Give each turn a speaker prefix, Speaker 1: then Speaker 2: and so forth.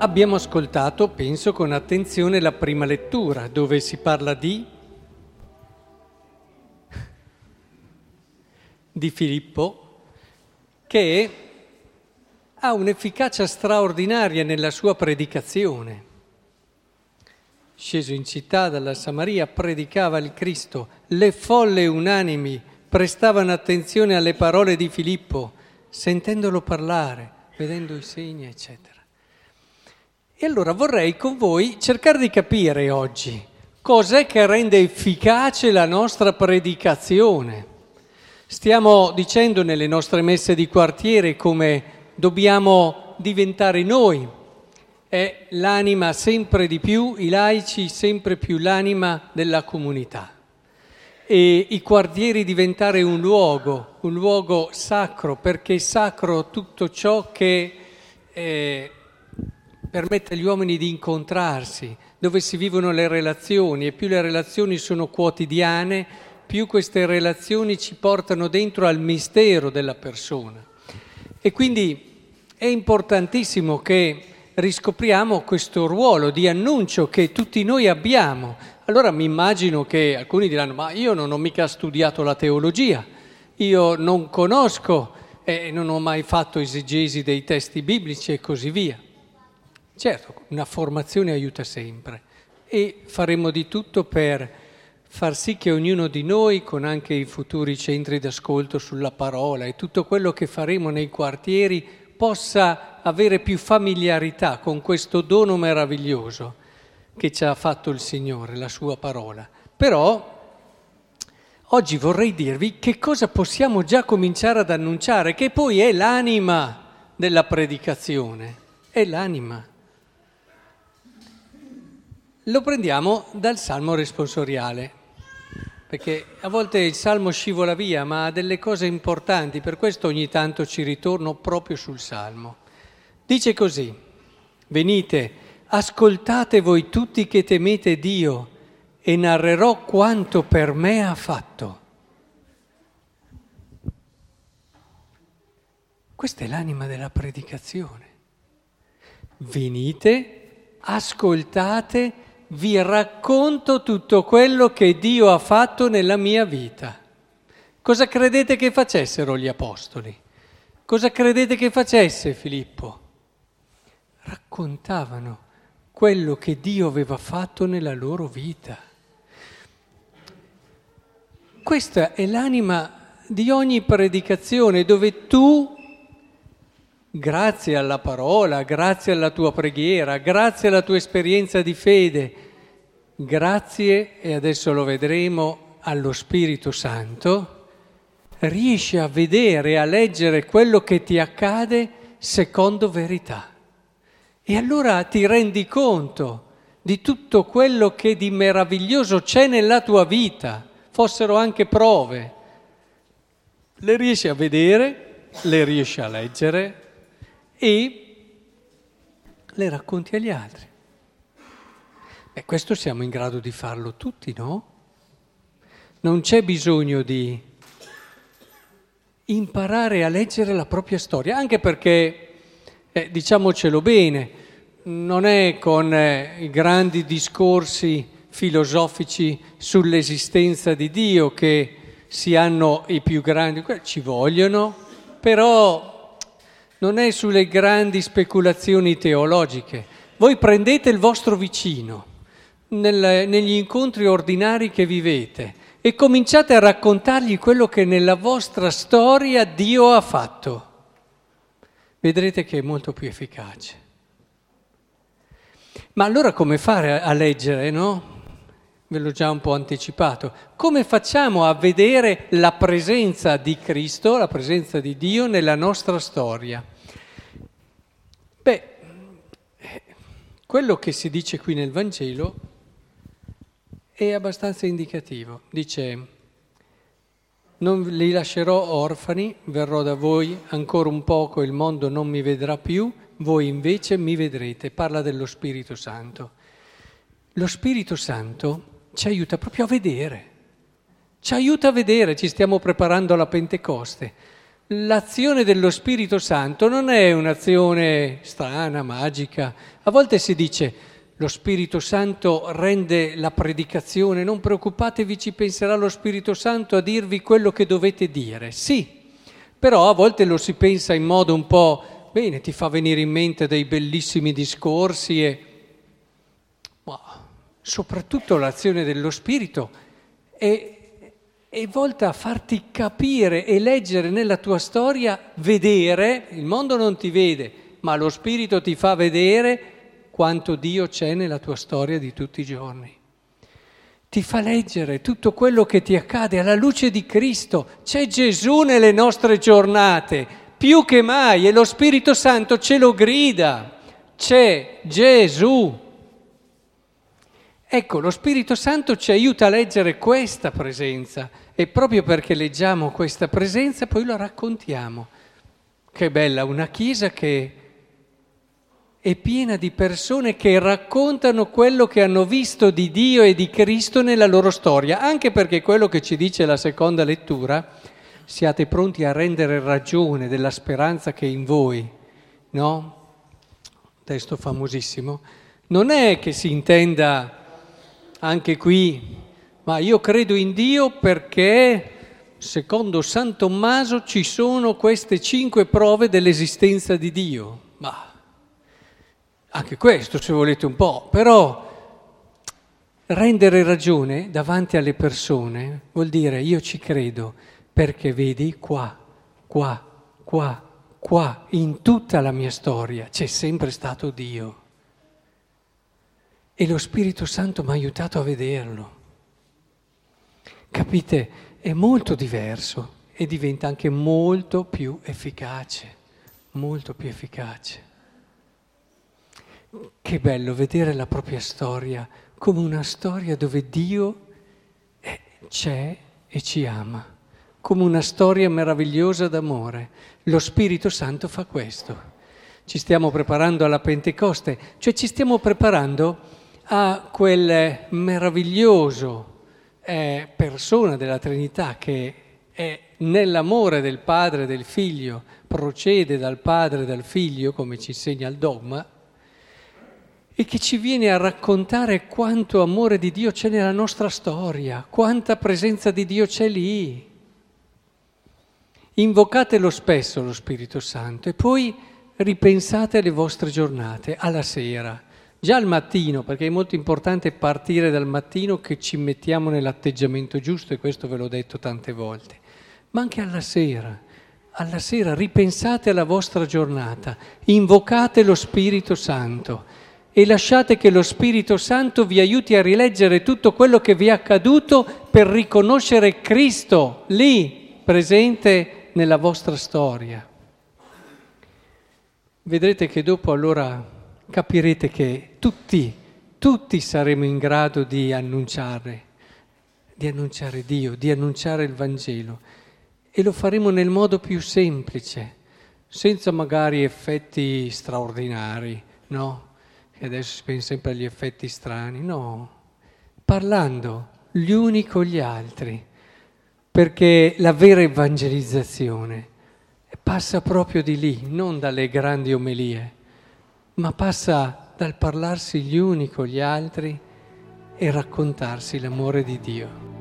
Speaker 1: Abbiamo ascoltato, penso, con attenzione la prima lettura, dove si parla di, di Filippo, che ha un'efficacia straordinaria nella sua predicazione. Sceso in città dalla Samaria, predicava il Cristo. Le folle unanimi prestavano attenzione alle parole di Filippo, sentendolo parlare, vedendo i segni, eccetera. E allora vorrei con voi cercare di capire oggi cos'è che rende efficace la nostra predicazione. Stiamo dicendo nelle nostre messe di quartiere come dobbiamo diventare noi. È l'anima sempre di più, i laici sempre più l'anima della comunità. E i quartieri diventare un luogo, un luogo sacro, perché è sacro tutto ciò che... Eh, permette agli uomini di incontrarsi, dove si vivono le relazioni e più le relazioni sono quotidiane, più queste relazioni ci portano dentro al mistero della persona. E quindi è importantissimo che riscopriamo questo ruolo di annuncio che tutti noi abbiamo. Allora mi immagino che alcuni diranno, ma io non ho mica studiato la teologia, io non conosco e non ho mai fatto esegesi dei testi biblici e così via. Certo, una formazione aiuta sempre e faremo di tutto per far sì che ognuno di noi, con anche i futuri centri d'ascolto sulla parola e tutto quello che faremo nei quartieri, possa avere più familiarità con questo dono meraviglioso che ci ha fatto il Signore, la sua parola. Però oggi vorrei dirvi che cosa possiamo già cominciare ad annunciare, che poi è l'anima della predicazione, è l'anima. Lo prendiamo dal salmo responsoriale, perché a volte il salmo scivola via, ma ha delle cose importanti, per questo ogni tanto ci ritorno proprio sul salmo. Dice così, venite, ascoltate voi tutti che temete Dio e narrerò quanto per me ha fatto. Questa è l'anima della predicazione. Venite, ascoltate vi racconto tutto quello che Dio ha fatto nella mia vita. Cosa credete che facessero gli apostoli? Cosa credete che facesse Filippo? Raccontavano quello che Dio aveva fatto nella loro vita. Questa è l'anima di ogni predicazione dove tu grazie alla parola, grazie alla tua preghiera, grazie alla tua esperienza di fede, grazie, e adesso lo vedremo, allo Spirito Santo, riesci a vedere, a leggere quello che ti accade secondo verità. E allora ti rendi conto di tutto quello che di meraviglioso c'è nella tua vita, fossero anche prove. Le riesci a vedere, le riesci a leggere, e le racconti agli altri. E questo siamo in grado di farlo tutti, no? Non c'è bisogno di imparare a leggere la propria storia, anche perché, eh, diciamocelo bene, non è con eh, grandi discorsi filosofici sull'esistenza di Dio che si hanno i più grandi, ci vogliono, però non è sulle grandi speculazioni teologiche. Voi prendete il vostro vicino nel, negli incontri ordinari che vivete e cominciate a raccontargli quello che nella vostra storia Dio ha fatto. Vedrete che è molto più efficace. Ma allora come fare a leggere, no? Ve l'ho già un po' anticipato. Come facciamo a vedere la presenza di Cristo, la presenza di Dio nella nostra storia? Beh, quello che si dice qui nel Vangelo è abbastanza indicativo. Dice, non li lascerò orfani, verrò da voi ancora un poco, il mondo non mi vedrà più, voi invece mi vedrete. Parla dello Spirito Santo. Lo Spirito Santo ci aiuta proprio a vedere, ci aiuta a vedere, ci stiamo preparando alla Pentecoste. l'azione dello Spirito Santo non è un'azione strana, magica. A volte si dice lo Spirito Santo rende la predicazione, non preoccupatevi, ci penserà lo Spirito Santo a dirvi quello che dovete dire. Sì, però a volte lo si pensa in modo un po', bene, ti fa venire in mente dei bellissimi discorsi e... Ma soprattutto l'azione dello Spirito è è volta a farti capire e leggere nella tua storia, vedere, il mondo non ti vede, ma lo Spirito ti fa vedere quanto Dio c'è nella tua storia di tutti i giorni. Ti fa leggere tutto quello che ti accade alla luce di Cristo. C'è Gesù nelle nostre giornate, più che mai, e lo Spirito Santo ce lo grida. C'è Gesù. Ecco, lo Spirito Santo ci aiuta a leggere questa presenza e proprio perché leggiamo questa presenza poi lo raccontiamo. Che bella, una chiesa che è piena di persone che raccontano quello che hanno visto di Dio e di Cristo nella loro storia, anche perché quello che ci dice la seconda lettura, siate pronti a rendere ragione della speranza che è in voi, no? Testo famosissimo. Non è che si intenda anche qui, ma io credo in Dio perché, secondo San Tommaso, ci sono queste cinque prove dell'esistenza di Dio. Ma anche questo, se volete un po', però rendere ragione davanti alle persone vuol dire io ci credo perché vedi qua, qua, qua, qua, in tutta la mia storia c'è sempre stato Dio. E lo Spirito Santo mi ha aiutato a vederlo. Capite? È molto diverso e diventa anche molto più efficace, molto più efficace. Che bello vedere la propria storia come una storia dove Dio c'è e ci ama, come una storia meravigliosa d'amore. Lo Spirito Santo fa questo. Ci stiamo preparando alla Pentecoste, cioè ci stiamo preparando a quel meraviglioso eh, persona della Trinità che è nell'amore del Padre e del Figlio, procede dal Padre e dal Figlio, come ci insegna il dogma, e che ci viene a raccontare quanto amore di Dio c'è nella nostra storia, quanta presenza di Dio c'è lì. Invocatelo spesso lo Spirito Santo e poi ripensate alle vostre giornate, alla sera Già al mattino, perché è molto importante partire dal mattino che ci mettiamo nell'atteggiamento giusto e questo ve l'ho detto tante volte, ma anche alla sera. Alla sera ripensate alla vostra giornata, invocate lo Spirito Santo e lasciate che lo Spirito Santo vi aiuti a rileggere tutto quello che vi è accaduto per riconoscere Cristo lì, presente nella vostra storia. Vedrete che dopo allora capirete che tutti, tutti saremo in grado di annunciare, di annunciare Dio, di annunciare il Vangelo. E lo faremo nel modo più semplice, senza magari effetti straordinari, no? E adesso si pensa sempre agli effetti strani, no, parlando gli uni con gli altri, perché la vera evangelizzazione passa proprio di lì, non dalle grandi omelie ma passa dal parlarsi gli uni con gli altri e raccontarsi l'amore di Dio.